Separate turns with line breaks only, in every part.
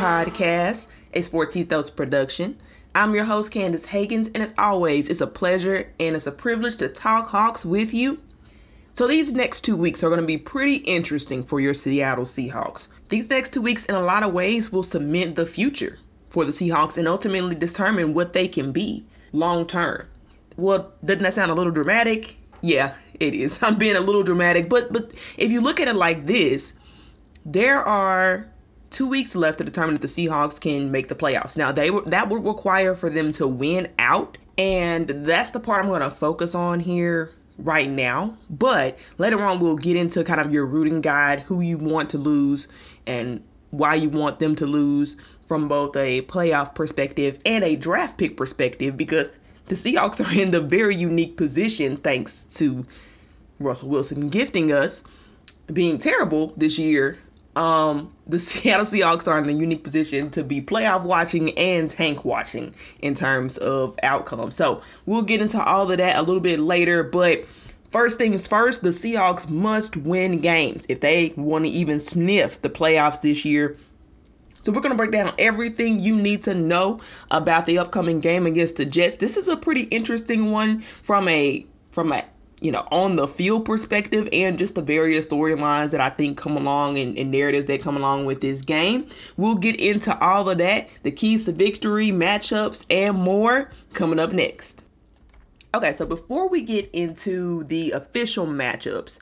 podcast, a Sports Ethos production. I'm your host, Candace Hagans, and as always, it's a pleasure and it's a privilege to talk Hawks with you. So, these next two weeks are going to be pretty interesting for your Seattle Seahawks. These next two weeks, in a lot of ways, will cement the future for the Seahawks and ultimately determine what they can be long term. Well, doesn't that sound a little dramatic? Yeah, it is. I'm being a little dramatic, but but if you look at it like this, there are two weeks left to determine if the Seahawks can make the playoffs. Now, they that would require for them to win out, and that's the part I'm going to focus on here right now. But later on, we'll get into kind of your rooting guide, who you want to lose, and why you want them to lose from both a playoff perspective and a draft pick perspective, because the Seahawks are in the very unique position thanks to Russell Wilson gifting us being terrible this year um, the Seattle Seahawks are in a unique position to be playoff watching and tank watching in terms of outcome. So we'll get into all of that a little bit later, but first things first, the Seahawks must win games if they want to even sniff the playoffs this year. So we're going to break down everything you need to know about the upcoming game against the Jets. This is a pretty interesting one from a from a you know, on the field perspective and just the various storylines that I think come along and, and, narratives that come along with this game. We'll get into all of that, the keys to victory, matchups, and more coming up next. Okay, so before we get into the official matchups,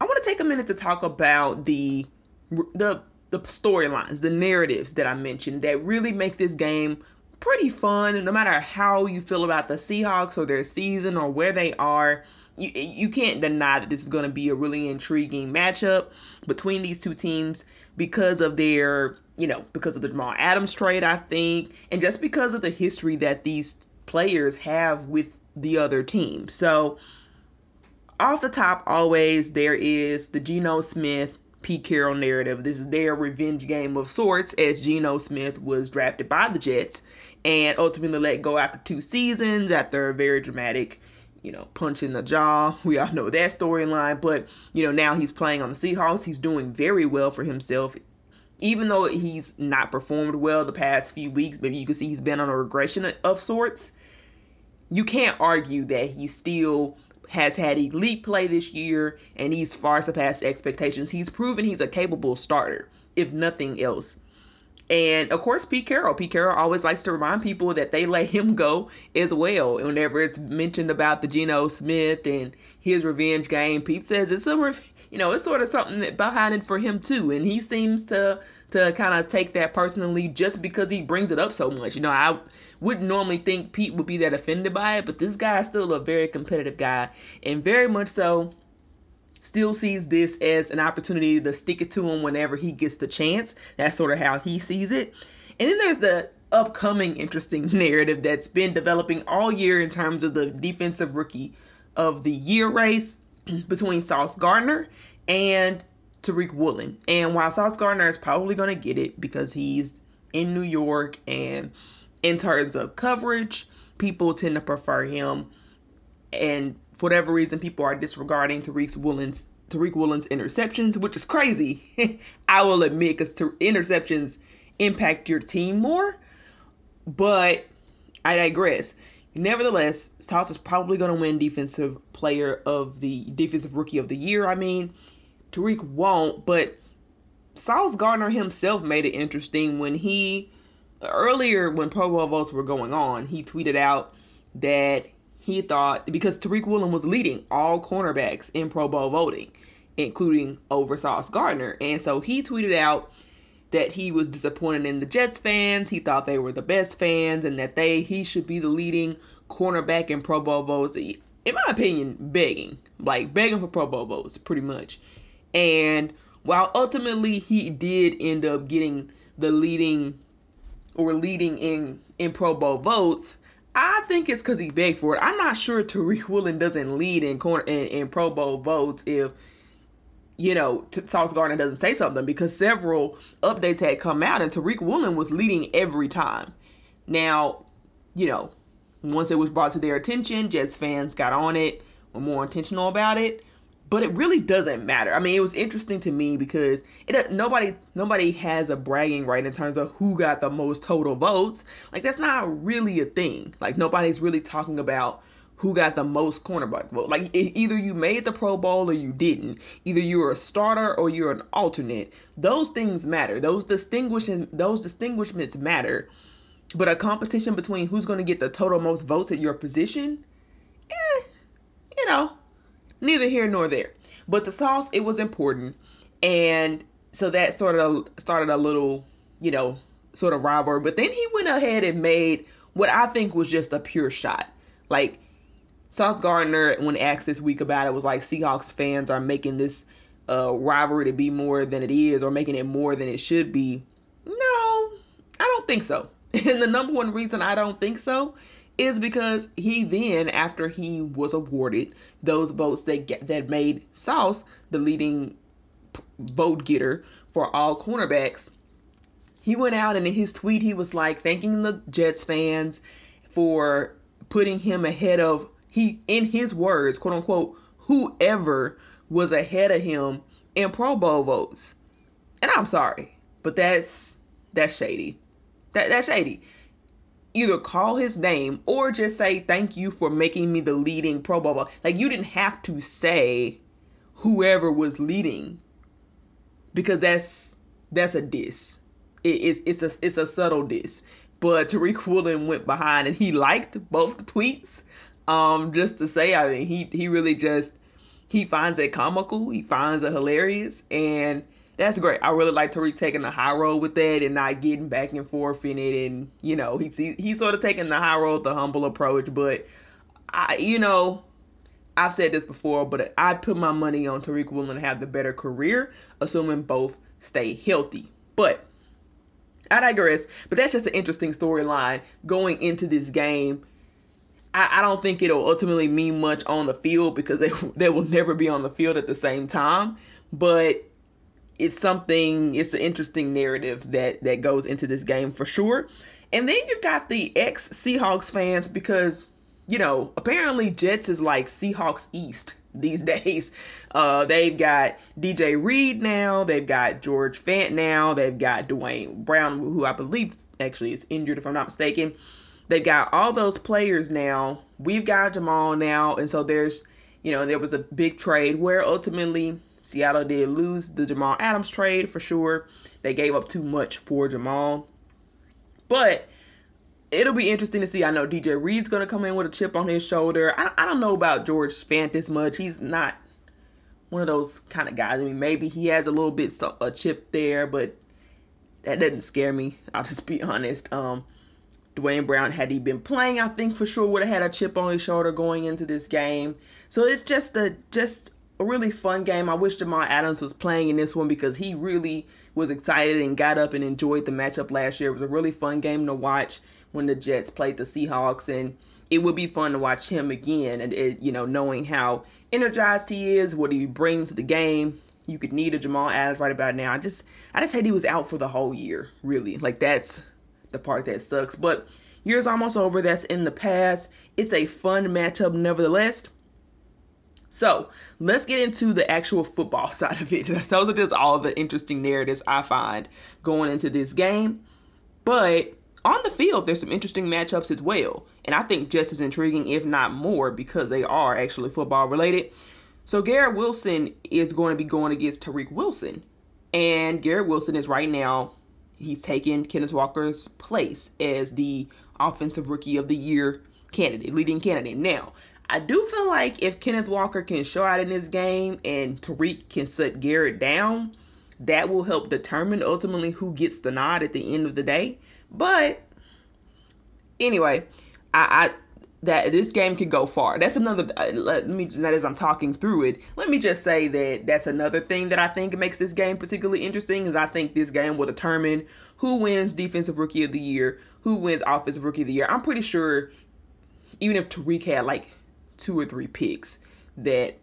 I want to take a minute to talk about the the the storylines, the narratives that I mentioned that really make this game pretty fun no matter how you feel about the Seahawks or their season or where they are you you can't deny that this is going to be a really intriguing matchup between these two teams because of their you know because of the Jamal Adams trade I think and just because of the history that these players have with the other team. So off the top always there is the Geno Smith Pete Carroll narrative. This is their revenge game of sorts as Geno Smith was drafted by the Jets and ultimately let go after two seasons after a very dramatic you know, punch in the jaw. We all know that storyline. But, you know, now he's playing on the Seahawks. He's doing very well for himself. Even though he's not performed well the past few weeks, maybe you can see he's been on a regression of sorts. You can't argue that he still has had elite play this year and he's far surpassed expectations. He's proven he's a capable starter, if nothing else. And of course, Pete Carroll. Pete Carroll always likes to remind people that they let him go as well. Whenever it's mentioned about the Geno Smith and his revenge game, Pete says it's a, you know, it's sort of something that behind it for him too. And he seems to to kind of take that personally just because he brings it up so much. You know, I wouldn't normally think Pete would be that offended by it, but this guy is still a very competitive guy and very much so still sees this as an opportunity to stick it to him whenever he gets the chance. That's sort of how he sees it. And then there's the upcoming interesting narrative that's been developing all year in terms of the defensive rookie of the year race between Sauce Gardner and Tariq Woolen. And while Sauce Gardner is probably going to get it because he's in New York and in terms of coverage, people tend to prefer him. And for whatever reason, people are disregarding Tariq Woolen's Tariq Woolen's interceptions, which is crazy. I will admit, because interceptions impact your team more. But I digress. Nevertheless, Sauce is probably going to win Defensive Player of the Defensive Rookie of the Year. I mean, Tariq won't, but Sauce Gardner himself made it interesting when he earlier when Pro Bowl votes were going on, he tweeted out that he thought because Tariq Woolen was leading all cornerbacks in Pro Bowl voting, including over Sauce Gardner. And so he tweeted out that he was disappointed in the Jets fans. He thought they were the best fans and that they he should be the leading cornerback in Pro Bowl votes. In my opinion, begging. Like begging for Pro Bowl votes, pretty much. And while ultimately he did end up getting the leading or leading in in Pro Bowl votes, I think it's because he begged for it. I'm not sure Tariq Woolen doesn't lead in corner in, in Pro Bowl votes if you know T- Sauce Gardner doesn't say something because several updates had come out and Tariq Woolen was leading every time. Now, you know, once it was brought to their attention, Jets fans got on it, were more intentional about it. But it really doesn't matter. I mean, it was interesting to me because it nobody nobody has a bragging right in terms of who got the most total votes. Like that's not really a thing. Like nobody's really talking about who got the most cornerback vote. Like either you made the Pro Bowl or you didn't. Either you're a starter or you're an alternate. Those things matter. Those distinguishing those distinguishments matter. But a competition between who's going to get the total most votes at your position, eh, you know, neither here nor there. But the sauce, it was important, and so that sort of started a little, you know, sort of rivalry. But then he went ahead and made what I think was just a pure shot. Like Sauce Gardner, when asked this week about it, was like Seahawks fans are making this uh, rivalry to be more than it is, or making it more than it should be. No, I don't think so. And the number one reason I don't think so is because he then, after he was awarded those votes that get, that made Sauce the leading vote getter for all cornerbacks, he went out and in his tweet he was like thanking the Jets fans for putting him ahead of he in his words, quote unquote, whoever was ahead of him in Pro Bowl votes. And I'm sorry, but that's that's shady. That that's shady either call his name or just say thank you for making me the leading Pro Bowl. Like you didn't have to say whoever was leading because that's that's a diss. It, it's it's a it's a subtle diss. But Tariq Woolen went behind and he liked both tweets. Um, just to say, I mean, he he really just he finds it comical. He finds it hilarious, and that's great. I really like Tariq taking the high road with that and not getting back and forth in it. And you know, he's he's sort of taking the high road, the humble approach. But I, you know, I've said this before, but I'd put my money on Tariq Woolen to have the better career, assuming both stay healthy. But I digress. But that's just an interesting storyline going into this game. I, I don't think it'll ultimately mean much on the field because they they will never be on the field at the same time. But it's something it's an interesting narrative that that goes into this game for sure. And then you've got the ex seahawks fans because you know apparently jets is like seahawks east these days. Uh they've got dj reed now they've got george fant now they've got Duane Brown who i believe actually is injured if i'm not mistaken. They've got all those players now. We've got jamal now. And so there's you know there was a big trade where ultimately Seattle did lose the Jamal Adams trade for sure. They gave up too much for Jamal. But it'll be interesting to see. I know DJ Reed's going to come in with a chip on his shoulder. I, I don't know about George Fant as much. He's not one of those kind of guys. I mean, maybe he has a little bit a chip there, but that doesn't scare me. I'll just be honest. Um, Duane Brown, had he been playing, I think for sure would have had a chip on his shoulder going into this game. So it's just a just a really fun game. I wish Jamal Adams was playing in this one because he really was excited and got up and enjoyed the matchup last year. It was a really fun game to watch when the Jets played the Seahawks, and it would be fun to watch him again. And it, you know, knowing how energized he is, what he brings to the game. You could need a Jamal Adams right about now. I just, I just hate he was out for the whole year. Really, like that's the part that sucks. But year's almost over. That's in the past. It's a fun matchup, nevertheless. So let's get into the actual football side of it. Those are just all the interesting narratives I find going into this game. But on the field, there's some interesting matchups as well. And I think just as intriguing, if not more, because they are actually football related. So Garrett Wilson is going to be going against Tariq Wilson. And Garrett Wilson is right now, he's taking Kenneth Walker's place as the offensive rookie of the year candidate, leading candidate. Now, I do feel like if Kenneth Walker can show out in this game and Tariq can set Garrett down, that will help determine ultimately who gets the nod at the end of the day. But anyway, I, I that this game can go far. That's another. Uh, let me that as I'm talking through it, let me just say that that's another thing that I think makes this game particularly interesting. Is I think this game will determine who wins Defensive Rookie of the Year, who wins Offensive Rookie of the Year. I'm pretty sure, even if Tariq had like two or three picks that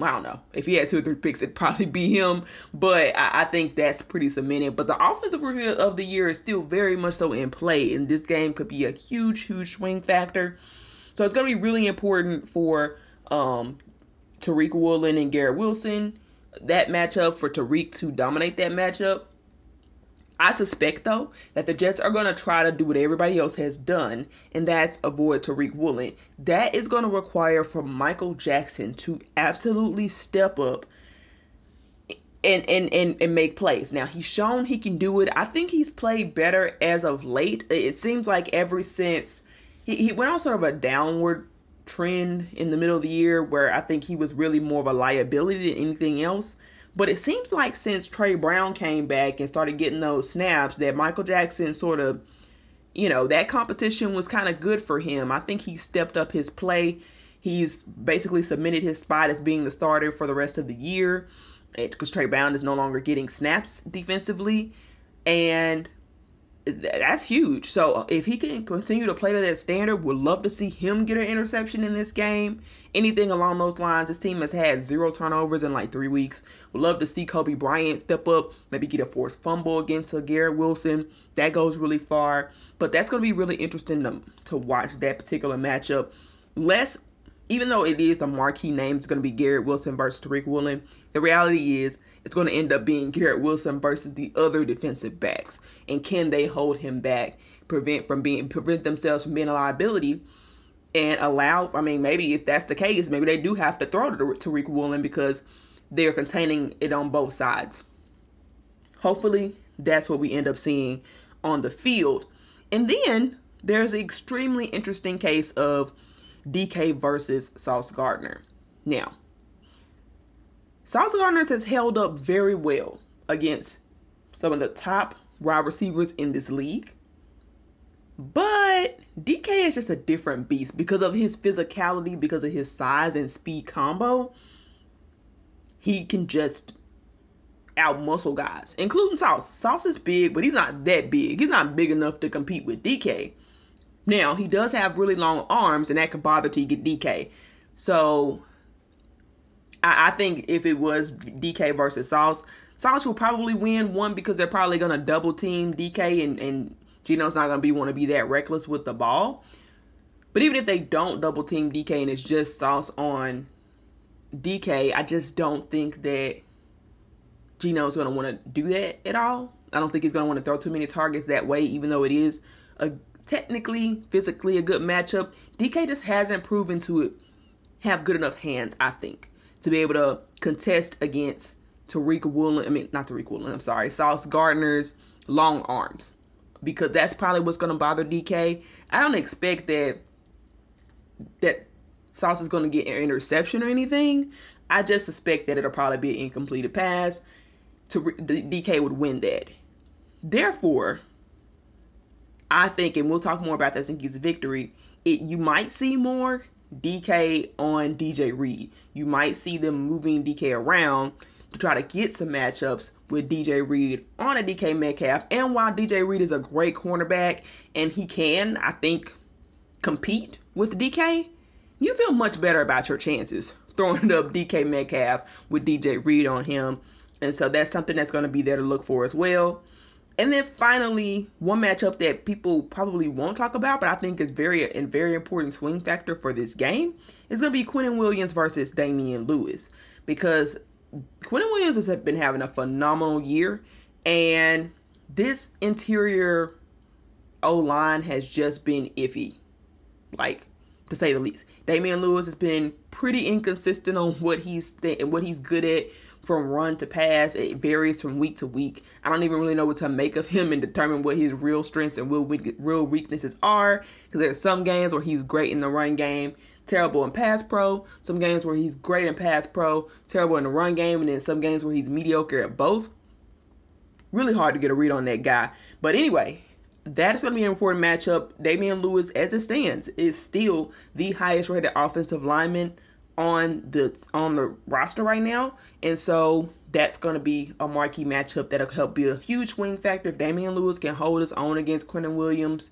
I don't know. If he had two or three picks, it'd probably be him. But I, I, think that's pretty cemented. But the offensive rookie of the year is still very much so in play. And this game could be a huge, huge swing factor. So it's going to be really important for um, Tariq Woolen and Garrett Wilson, that matchup for Tariq to dominate that matchup. I suspect though that the Jets are going to try to do what everybody else has done, and that's avoid Tariq Woolen. That is going to require for Michael Jackson to absolutely step up and, and and and make plays. Now he's shown he can do it. I think he's played better as of late. It seems like ever since he, he went on sort of a downward trend in the middle of the year where I think he was really more of a liability than anything else. But it seems like since Tre Brown came back and started getting those snaps, that Michael Jackson sort of, you know, that competition was kind of good for him. I think he stepped up his play. He's basically submitted his spot as being the starter for the rest of the year eh, because Tre Brown is no longer getting snaps defensively. And that's huge. So if he can continue to play to that standard, would love to see him get an interception in this game. Anything along those lines. This team has had zero turnovers in like three weeks. Would love to see Coby Bryant step up, maybe get a forced fumble against a Garrett Wilson. That goes really far. But that's going to be really interesting to, to watch that particular matchup. Less, even though it is the marquee name, it's going to be Garrett Wilson versus Tariq Woolen. The reality is it's going to end up being Garrett Wilson versus the other defensive backs. And can they hold him back, prevent from being prevent themselves from being a liability, and allow? I mean, maybe if that's the case, maybe they do have to throw to Tariq Woolen because they're containing it on both sides. Hopefully, that's what we end up seeing on the field. And then there's an extremely interesting case of DK versus Sauce Gardner. Now, Sauce Gardner has held up very well against some of the top wide receivers in this league. But DK is just a different beast because of his physicality, because of his size and speed combo. He can just outmuscle guys, including Sauce. Sauce is big, but he's not that big. He's not big enough to compete with DK. Now, he does have really long arms, and that can bother to get DK. So I, I think if it was DK versus Sauce, Sauce will probably win one because they're probably gonna double team DK and and Geno's not gonna be want to be that reckless with the ball. But even if they don't double team DK and it's just Sauce on DK, I just don't think that Geno's gonna want to do that at all. I don't think he's gonna want to throw too many targets that way, even though it is a technically, physically a good matchup. DK just hasn't proven to have good enough hands, I think to be able to contest against Tariq Woolen. I mean, not Tariq Woolen. I'm sorry, Sauce Gardner's long arms because that's probably what's to bother DK. I don't expect that that Sauce is to get an interception or anything. I just suspect that it'll probably be an incomplete pass. To DK would win that. Therefore, I think, and we'll talk more about this in Geek's victory. It you might see more DK on DJ Reed. You might see them moving DK around to try to get some matchups with DJ Reed on a DK Metcalf. And while DJ Reed is a great cornerback and he can, I think, compete with DK, you feel much better about your chances throwing up DK Metcalf with DJ Reed on him. And so that's something that's going to be there to look for as well. And then finally, one matchup that people probably won't talk about, but I think is very a very important swing factor for this game is going to be Quinnen Williams versus Damien Lewis because Quinnen Williams has been having a phenomenal year, and this interior O line has just been iffy, like to say the least. Damien Lewis has been pretty inconsistent on what he's th- what he's good at from run to pass. It varies from week to week. I don't even really know what to make of him and determine what his real strengths and real weaknesses are. Because there's some games where he's great in the run game, terrible in pass pro. Some games where he's great in pass pro, terrible in the run game, and then some games where he's mediocre at both. Really hard to get a read on that guy. But anyway, that is going to be an important matchup. Damien Lewis, as it stands, is still the highest rated offensive lineman on the on the roster right now, and so that's going to be a marquee matchup that'll help be a huge swing factor. If Damien Lewis can hold his own against Quentin Williams,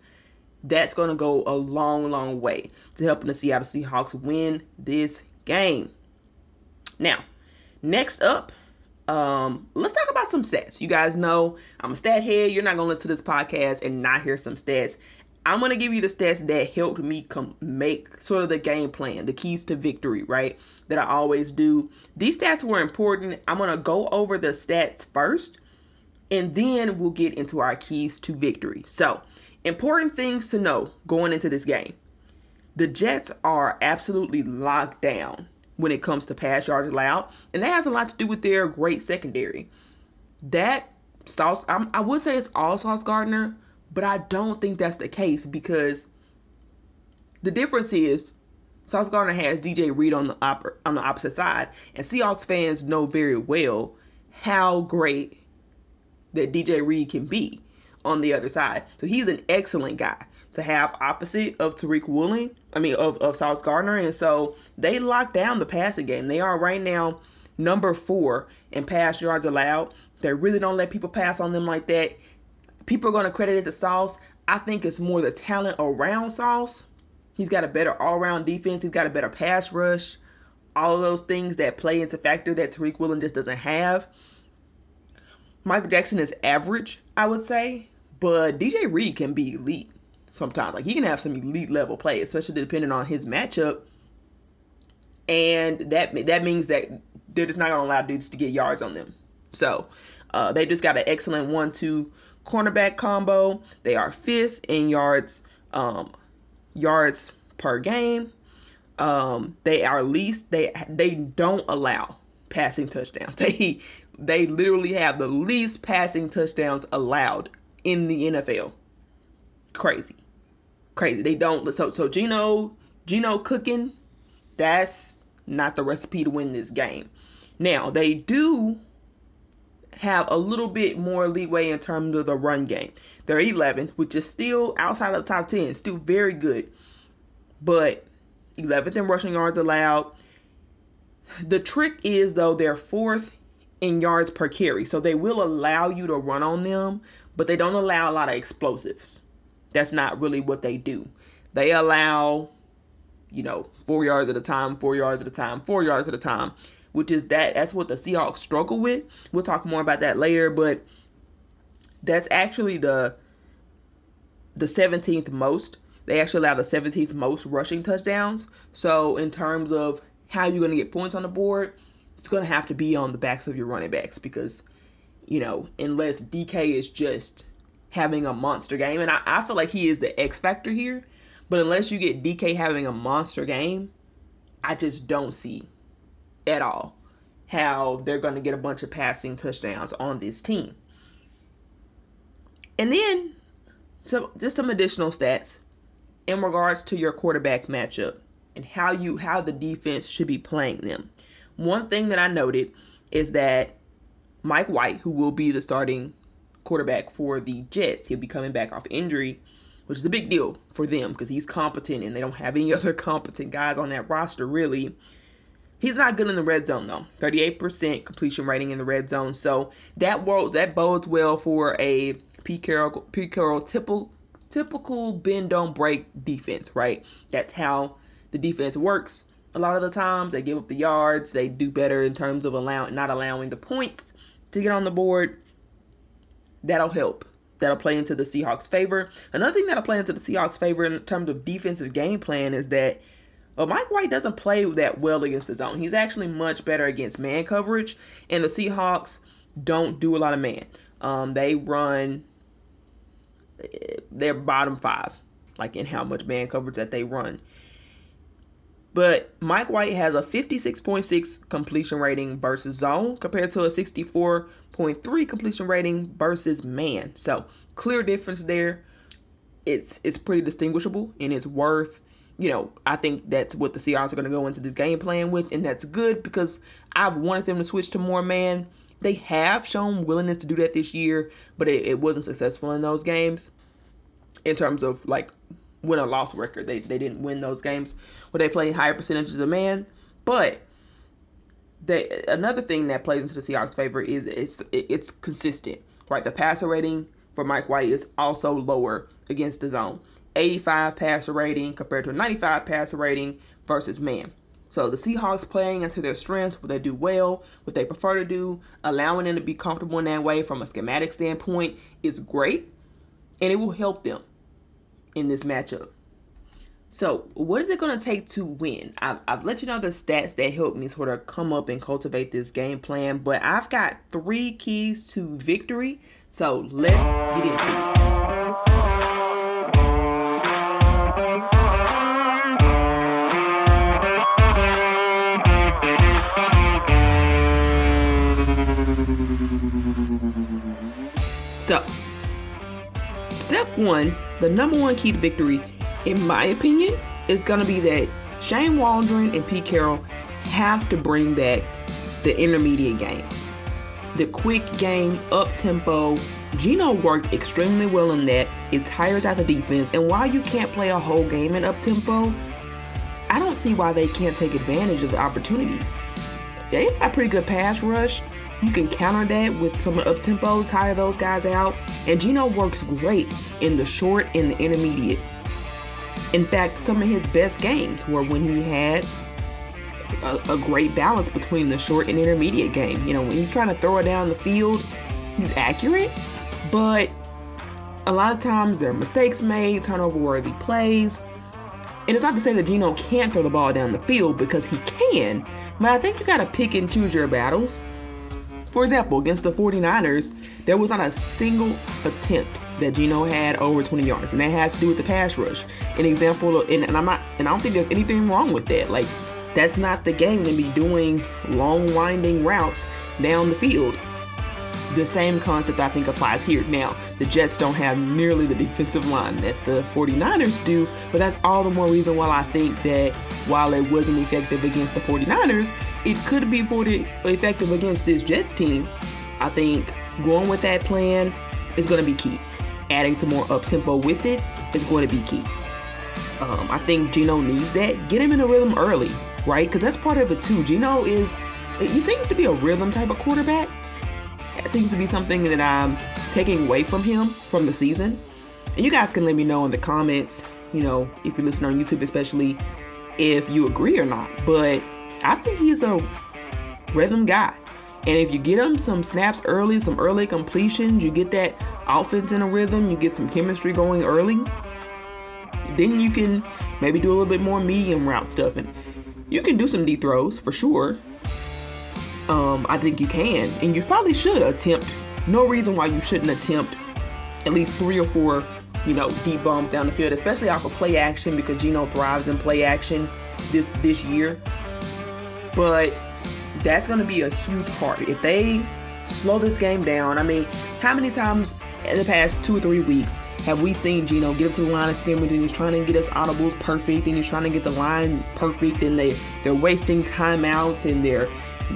that's going to go a long, long way to helping the Seattle Seahawks win this game. Now, next up, um, let's talk about some stats. You guys know I'm a stat head. You're not going to listen to this podcast and not hear some stats. I'm gonna give you the stats that helped me com- make sort of the game plan, the keys to victory, right? That I always do. These stats were important. I'm gonna go over the stats first, and then we'll get into our keys to victory. So, important things to know going into this game. The Jets are absolutely locked down when it comes to pass yards allowed, and that has a lot to do with their great secondary. That Sauce, I'm, I would say it's all Sauce Gardner, but I don't think that's the case because the difference is Sauce Gardner has DJ Reed on the op- on the opposite side, and Seahawks fans know very well how great that DJ Reed can be on the other side. So he's an excellent guy to have opposite of Tariq Woolen, I mean of, of Sauce Gardner. And so they lock down the passing game. They are right now number four in pass yards allowed. They really don't let people pass on them like that. People are going to credit it to Sauce. I think it's more the talent around Sauce. He's got a better all round defense. He's got a better pass rush. All of those things that play into factor that Tariq Woolen just doesn't have. Michael Jackson is average, I would say, but DJ Reed can be elite sometimes. Like he can have some elite level play, especially depending on his matchup. And that that means that they're just not gonna allow dudes to get yards on them. So uh, they just got an excellent one-two cornerback combo. They are fifth in yards um, yards per game. Um, they are least they they don't allow passing touchdowns. They they literally have the least passing touchdowns allowed in the NFL. Crazy. Crazy. They don't so so Geno Geno cooking, that's not the recipe to win this game. Now, they do have a little bit more leeway in terms of the run game. They're 11th, which is still outside of the top 10, still very good. But 11th in rushing yards allowed. The trick is, though, they're fourth in yards per carry. So they will allow you to run on them, but they don't allow a lot of explosives. That's not really what they do. They allow, you know, four yards at a time, four yards at a time, four yards at a time, which is that that's what the Seahawks struggle with. We'll talk more about that later, but that's actually the the 17th most. They actually allow the 17th most rushing touchdowns. So in terms of how you're going to get points on the board, it's going to have to be on the backs of your running backs because, you know, unless DK is just having a monster game, and I, I feel like he is the X factor here, but unless you get DK having a monster game, I just don't see at all how they're going to get a bunch of passing touchdowns on this team. And then, so just some additional stats in regards to your quarterback matchup and how you how the defense should be playing them. One thing that I noted is that Mike White, who will be the starting quarterback for the Jets, he'll be coming back off injury, which is a big deal for them because he's competent and they don't have any other competent guys on that roster really. He's not good in the red zone though. 38% completion rating in the red zone. So that bodes that bodes well for a Pete Carroll Pete Carroll typical typical bend don't break defense, right? That's how the defense works. A lot of the times they give up the yards. They do better in terms of allowing not allowing the points to get on the board. That'll help. That'll play into the Seahawks' favor. Another thing that'll play into the Seahawks' favor in terms of defensive game plan is that well, Mike White doesn't play that well against the zone. He's actually much better against man coverage, and the Seahawks don't do a lot of man. Um, they run their bottom five, like in how much man coverage that they run. But Mike White has a 56.6 completion rating versus zone compared to a 64.3 completion rating versus man. So clear difference there. It's it's pretty distinguishable and it's worth you know, I think that's what the Seahawks are going to go into this game plan with, and that's good because I've wanted them to switch to more man. They have shown willingness to do that this year, but it, it wasn't successful in those games in terms of like win or loss record. They, they didn't win those games where they played higher percentages of man. But they, another thing that plays into the Seahawks' favor is it's it's consistent. Right, the passer rating for Mike White is also lower against the zone. 85 passer rating compared to a 95 passer rating versus man. So the Seahawks playing into their strengths, what they do well, what they prefer to do, allowing them to be comfortable in that way from a schematic standpoint is great, and it will help them. in this matchup. So, what is it going to take to win? I've, I've, let you know the stats that helped me sort of come up and cultivate this game plan, but I've got three keys to victory. So, let's get into it. So, step one, the number one key to victory in my opinion, is going to be that Shane Waldron and Pete Carroll have to bring back the intermediate game. The quick game, up tempo. Geno worked extremely well in that. It tires out the defense. And while you can't play a whole game in up tempo, I don't see why they can't take advantage of the opportunities. They got a pretty good pass rush. You can counter that with some up tempos, tire those guys out. And Geno works great in the short and the intermediate. In fact, some of his best games were when he had a, a, great balance between the short and intermediate game. You know, when he's trying to throw it down the field, he's accurate, but a lot of times there are mistakes made, turnover worthy plays. And it's not to say that Geno can't throw the ball down the field because he can, but I think you got to pick and choose your battles. For example, against the 49ers, there was not a single attempt that Geno had over 20 yards, and that has to do with the pass rush. An example, of, and, and I'm not, and I don't think there's anything wrong with that. Like, that's not the game to be doing long, winding routes down the field. The same concept I think applies here. Now, the Jets don't have nearly the defensive line that the 49ers do, but that's all the more reason why I think that while it wasn't effective against the 49ers, it could be 40 effective against this Jets team. I think going with that plan is going to be key. Adding to more up tempo with it is going to be key. Um, I think Geno needs that. Get him in a rhythm early, right? Because that's part of it too. Geno is, he seems to be a rhythm type of quarterback. That seems to be something that I'm taking away from him from the season. And you guys can let me know in the comments, you know, if you listen on YouTube especially, if you agree or not. But I think he's a rhythm guy. And if you get him some snaps early, some early completions, you get that offense in a rhythm, you get some chemistry going early, then you can maybe do a little bit more medium route stuff. And you can do some deep throws for sure. Um, I think you can. And you probably should attempt. No reason why you shouldn't attempt at least three or four, you know, deep bombs down the field, especially off of play action because Geno thrives in play action this this year. But that's going to be a huge part. If they slow this game down, I mean, how many times in the past two or three weeks have we seen Geno get up to the line of scrimmage and he's trying to get us audibles perfect and he's trying to get the line perfect and they they're wasting timeouts and they're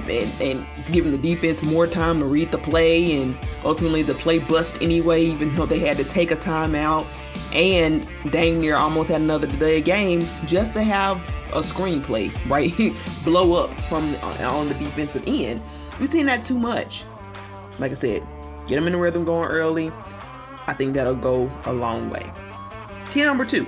and, and giving the defense more time to read the play and ultimately the play bust anyway even though they had to take a timeout and dang near almost had another delay game just to have a screenplay, right? Blow up from uh, on the defensive end. We've seen that too much. Like I said, get them in the rhythm going early. I think that'll go a long way. Key number two.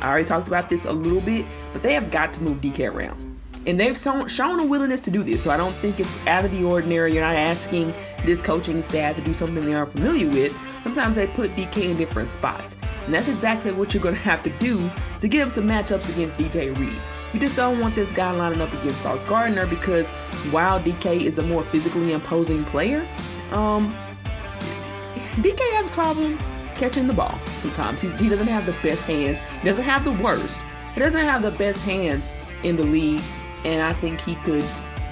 I already talked about this a little bit, but they have got to move DK around. And they've shown, shown a willingness to do this, so I don't think it's out of the ordinary. You're not asking this coaching staff to do something they aren't familiar with. Sometimes they put DK in different spots. And that's exactly what you're going to have to do to get him some matchups against DJ Reed. You just don't want this guy lining up against Sauce Gardner because while DK is the more physically imposing player, um, DK has a problem catching the ball sometimes. He's, he doesn't have the best hands. He doesn't have the worst. He doesn't have the best hands in the league, and I think he could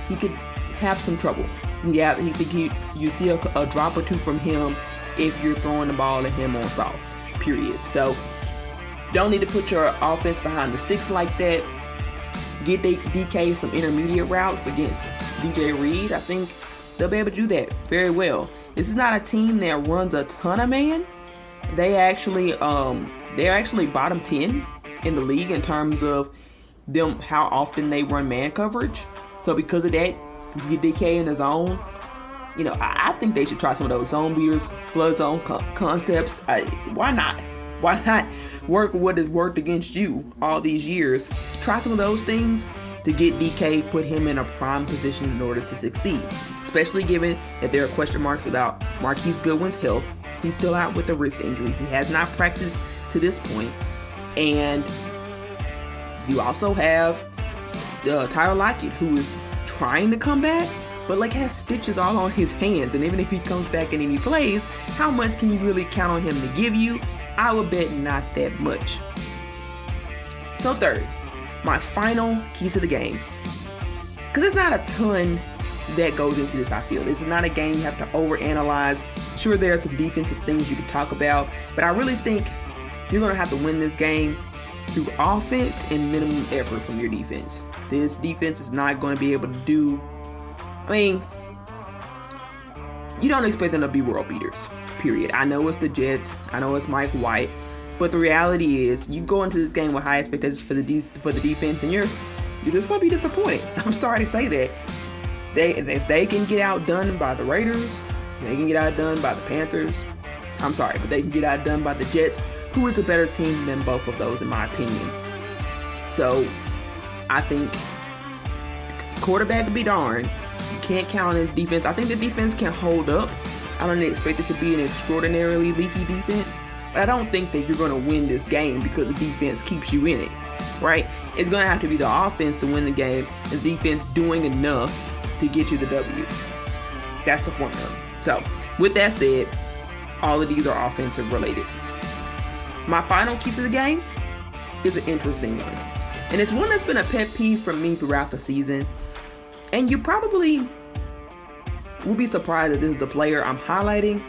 he could have some trouble. Yeah, he think he you see a, a drop or two from him if you're throwing the ball at him on sauce period. So don't need to put your offense behind the sticks like that. Get DK some intermediate routes against DJ Reed. I think they'll be able to do that very well. This is not a team that runs a ton of man. They actually um they're actually bottom 10 in the league in terms of them how often they run man coverage. So because of that, you get DK in the zone. You know, I, I think they should try some of those zone beaters, flood zone co- concepts. I, why not? Why not work what has worked against you all these years? Try some of those things to get DK, put him in a prime position in order to succeed. Especially given that there are question marks about Marquise Goodwin's health. He's still out with a wrist injury. He has not practiced to this point. And you also have uh, Tyler Lockett, who is trying to come back, but like has stitches all on his hands. And even if he comes back and he plays, how much can you really count on him to give you? I would bet not that much. So, third, my final key to the game. Because it's not a ton that goes into this, I feel. This is not a game you have to overanalyze. Sure, there are some defensive things you can talk about, but I really think you're going to have to win this game through offense and minimum effort from your defense. This defense is not going to be able to do, I mean, you don't expect them to be world beaters, period. I know it's the Jets, I know it's Mike White, but the reality is, you go into this game with high expectations for the de- for the defense, and you're you're just gonna be disappointed. I'm sorry to say that. They if they can get outdone by the Raiders, they can get outdone by the Panthers. I'm sorry, but they can get outdone by the Jets, who is a better team than both of those, in my opinion. So, I think quarterback be darned. You can't count on his defense. I think the defense can hold up. I don't expect it to be an extraordinarily leaky defense. But I don't think that you're going to win this game because the defense keeps you in it, right? It's going to have to be the offense to win the game, the defense doing enough to get you the W. That's the formula. So, with that said, all of these are offensive related. My final key to the game is an interesting one. And it's one that's been a pet peeve for me throughout the season. And you probably will be surprised that this is the player I'm highlighting,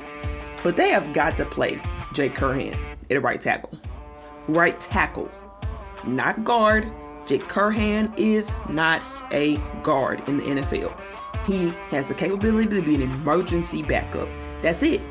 but they have got to play Jake Curhan at a right tackle. Right tackle, not guard. Jake Curhan is not a guard in the NFL. He has the capability to be an emergency backup. That's it.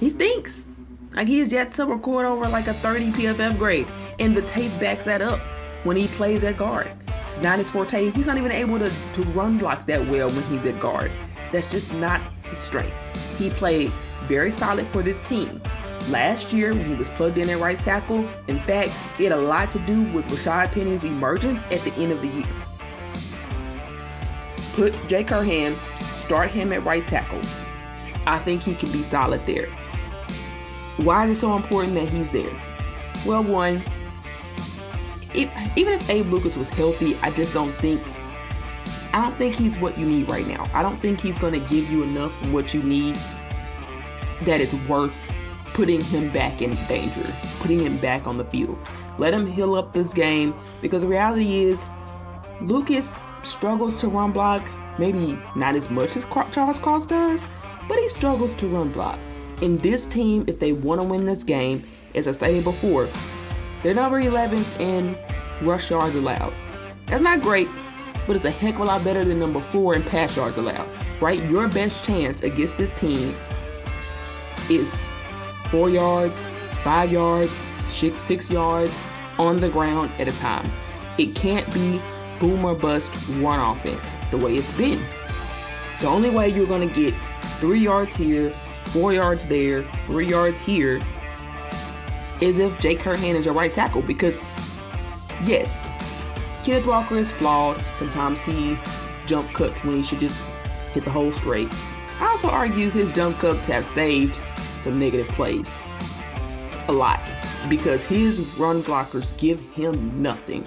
He thinks. Like he's yet to record over like a 30 PFF grade. And the tape backs that up when he plays at guard. It's not his forte. He's not even able to, to run block that well when he's at guard. That's just not his strength. He played very solid for this team. Last year, when he was plugged in at right tackle, in fact, it had a lot to do with Rashad Penny's emergence at the end of the year. Put Jay Curhan, start him at right tackle. I think he can be solid there. Why is it so important that he's there? Well, one, even if Abe Lucas was healthy, I just don't think I don't think he's what you need right now. I don't think he's going to give you enough of what you need that is worth putting him back in danger, putting him back on the field. Let him heal up this game because the reality is Lucas struggles to run block, maybe not as much as Charles Cross does, but he struggles to run block. In this team, if they want to win this game, as I stated before, they're number 11th in rush yards allowed. That's not great, but it's a heck of a lot better than number 4 in pass yards allowed, right? Your best chance against this team is 4 yards, 5 yards, 6 yards on the ground at a time. It can't be boom or bust run offense the way it's been. The only way you're going to get 3 yards here, 4 yards there, 3 yards here is if Jake Curhan is your right tackle because, yes, Kenneth Walker is flawed. Sometimes he jump cuts when he should just hit the hole straight. I also argue his jump cuts have saved some negative plays. A lot. Because his run blockers give him nothing.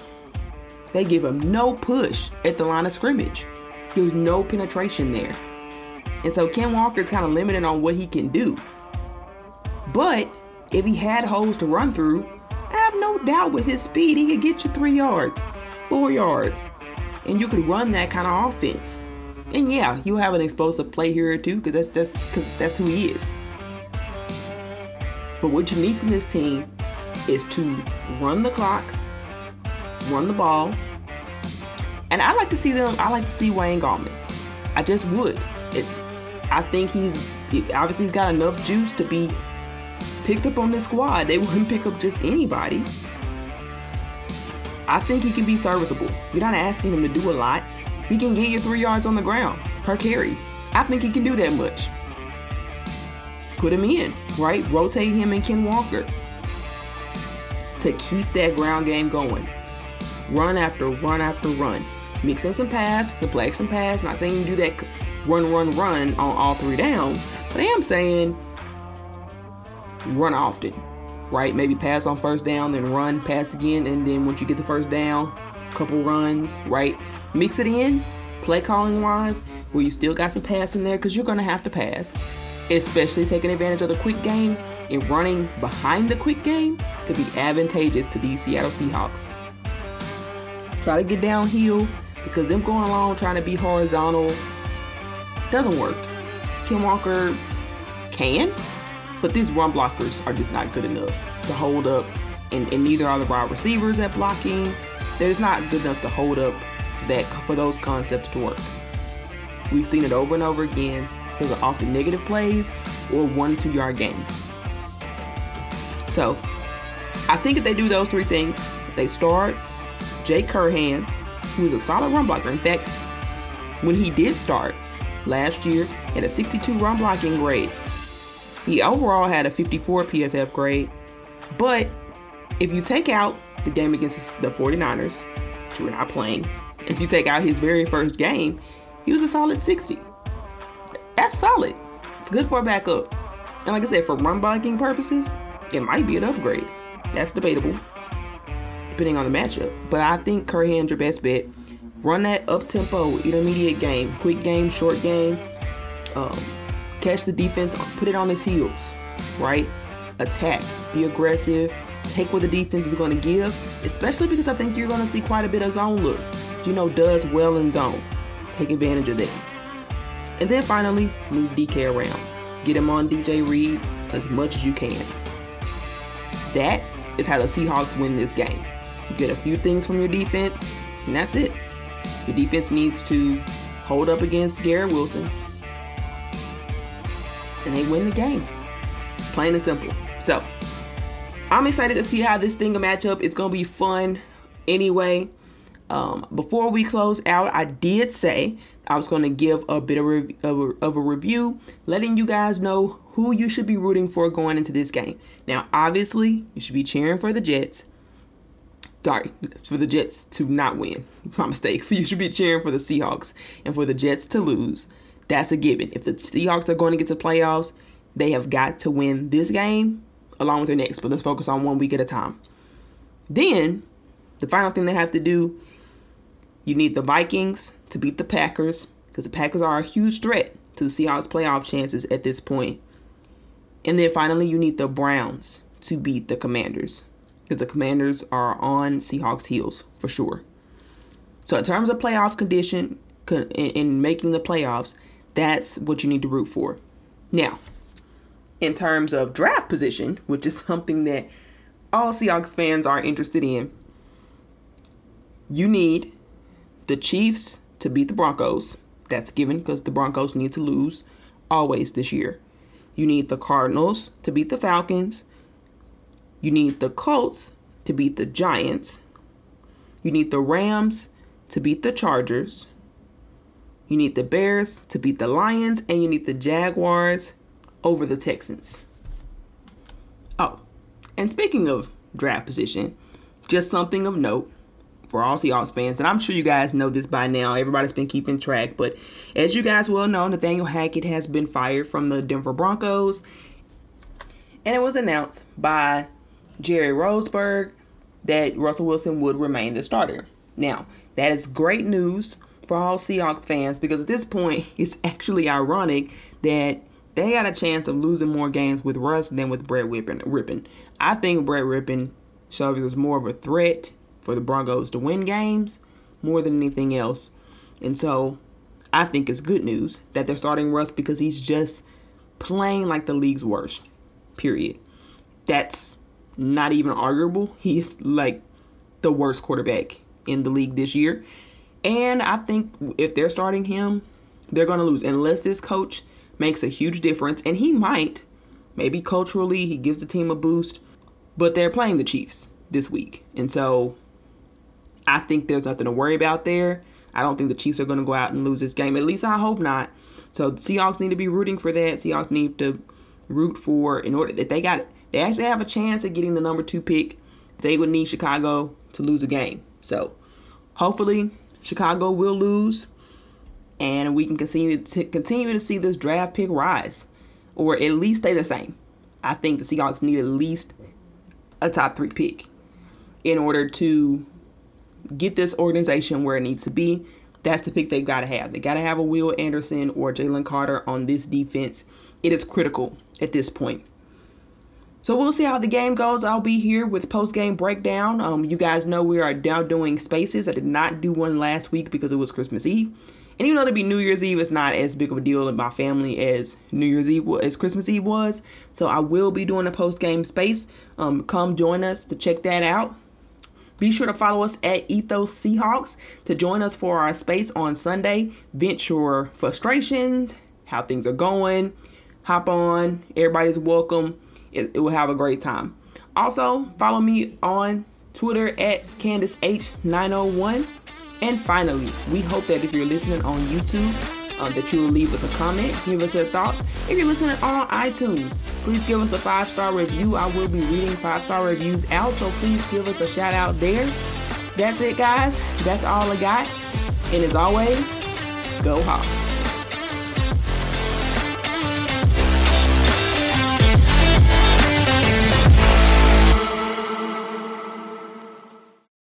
They give him no push at the line of scrimmage. There's no penetration there. And so Ken Walker's kind of limited on what he can do. But if he had holes to run through, I have no doubt with his speed, he could get you three yards, four yards, and you could run that kind of offense. And yeah, you'll have an explosive play here or two because that's that's because that's who he is. But what you need from this team is to run the clock, run the ball, and I like to see them. I like to see Wayne Gallman. I just would. It's. I think he's obviously he's got enough juice to be picked up on this squad. They wouldn't pick up just anybody. I think he can be serviceable. You're not asking him to do a lot. He can get you three yards on the ground per carry. I think he can do that much. Put him in, right? Rotate him and Ken Walker to keep that ground game going. Run after run after run. Mix in some pass, play some pass. Not saying you do that run, run, run on all three downs, but I am saying run often. Right? Maybe pass on first down, then run, pass again, and then once you get the first down, couple runs, right? Mix it in, play calling wise, where you still got some pass in there because you're gonna have to pass. Especially taking advantage of the quick game and running behind the quick game could be advantageous to these Seattle Seahawks. Try to get downhill because them going along trying to be horizontal doesn't work. Ken Walker can, but these run blockers are just not good enough to hold up, and, and neither are the wide receivers at blocking. They're just not good enough to hold up for that for those concepts to work. We've seen it over and over again. Those are often negative plays or one two yard gains. So, I think if they do those three things, they start Jake Curhan, who is a solid run blocker. In fact, when he did start last year, had a 62 run blocking grade. He overall had a 54 PFF grade, but if you take out the game against the 49ers, which we're not playing, if you take out his very first game, he was a solid 60. That's solid. It's good for a backup. And like I said, for run blocking purposes, it might be an upgrade. That's debatable, depending on the matchup. But I think Curhan's your best bet. Run that up tempo, intermediate game, quick game, short game. Um, catch the defense, put it on his heels, right? Attack, be aggressive, take what the defense is going to give, especially because I think you're going to see quite a bit of zone looks. You know, does well in zone. Take advantage of that. And then finally, move DK around. Get him on DJ Reed as much as you can. That is how the Seahawks win this game. You get a few things from your defense, and that's it. Your defense needs to hold up against Garrett Wilson, and they win the game. Plain and simple. So, I'm excited to see how this thing will match up. It's going to be fun anyway. Um, before we close out, I did say I was going to give a bit of, rev- of, a, of a review, letting you guys know who you should be rooting for going into this game. Now, obviously, you should be cheering for the Jets. Sorry, for the Jets to not win. My mistake. You should be cheering for the Seahawks and for the Jets to lose. That's a given. If the Seahawks are going to get to playoffs, they have got to win this game along with their next. But let's focus on one week at a time. Then, the final thing they have to do, you need the Vikings to beat the Packers because the Packers are a huge threat to the Seahawks playoff chances at this point. And then finally, you need the Browns to beat the Commanders because the Commanders are on Seahawks' heels for sure. So in terms of playoff condition in making the playoffs, that's what you need to root for. Now, in terms of draft position, which is something that all Seahawks fans are interested in, you need the Chiefs to beat the Broncos. That's given because the Broncos need to lose always this year. You need the Cardinals to beat the Falcons. You need the Colts to beat the Giants. You need the Rams to beat the Chargers. You need the Bears to beat the Lions. And you need the Jaguars over the Texans. Oh, and speaking of draft position, just something of note for all Seahawks fans, and I'm sure you guys know this by now. Everybody's been keeping track, but as you guys well know, Nathaniel Hackett has been fired from the Denver Broncos, and it was announced by Jerry Rosburg that Russell Wilson would remain the starter. Now, that is great news for all Seahawks fans because at this point, it's actually ironic that they got a chance of losing more games with Russ than with Brett Rypien. I think Brett Rypien shows as more of a threat for the Broncos to win games more than anything else. And so I think it's good news that they're starting Russ because he's just playing like the league's worst. Period. That's not even arguable. He's like the worst quarterback in the league this year. And I think if they're starting him, they're going to lose unless this coach makes a huge difference. And he might. Maybe culturally, he gives the team a boost. But they're playing the Chiefs this week. And so I think there's nothing to worry about there. I don't think the Chiefs are going to go out and lose this game. At least I hope not. So the Seahawks need to be rooting for that. Seahawks need to root for in order that they got. They actually have a chance at getting the number two pick. They would need Chicago to lose a game. So hopefully Chicago will lose, and we can continue to continue to see this draft pick rise, or at least stay the same. I think the Seahawks need at least a top three pick in order to get this organization where it needs to be. That's the pick they've got to have. They got to have a Will Anderson or Jalen Carter on this defense. It is critical at this point. So we'll see how the game goes. I'll be here with post game breakdown. Um, you guys know we are now doing spaces. I did not do one last week because it was Christmas Eve. And even though to be New Year's Eve, it's not as big of a deal in my family as New Year's Eve as Christmas Eve was. So I will be doing a post game space. Um, come join us to check that out. Be sure to follow us at Ethos Seahawks to join us for our space on Sunday. Vent your frustrations, how things are going. Hop on. Everybody's welcome it, it will have a great time. Also, follow me on Twitter at Candace H901. And finally, we hope that if you're listening on YouTube, um, that you will leave us a comment, give us your thoughts. If you're listening on iTunes, please give us a five star review. I will be reading five star reviews out, so please give us a shout out there. That's it, guys. That's all I got. And as always, go Hawks.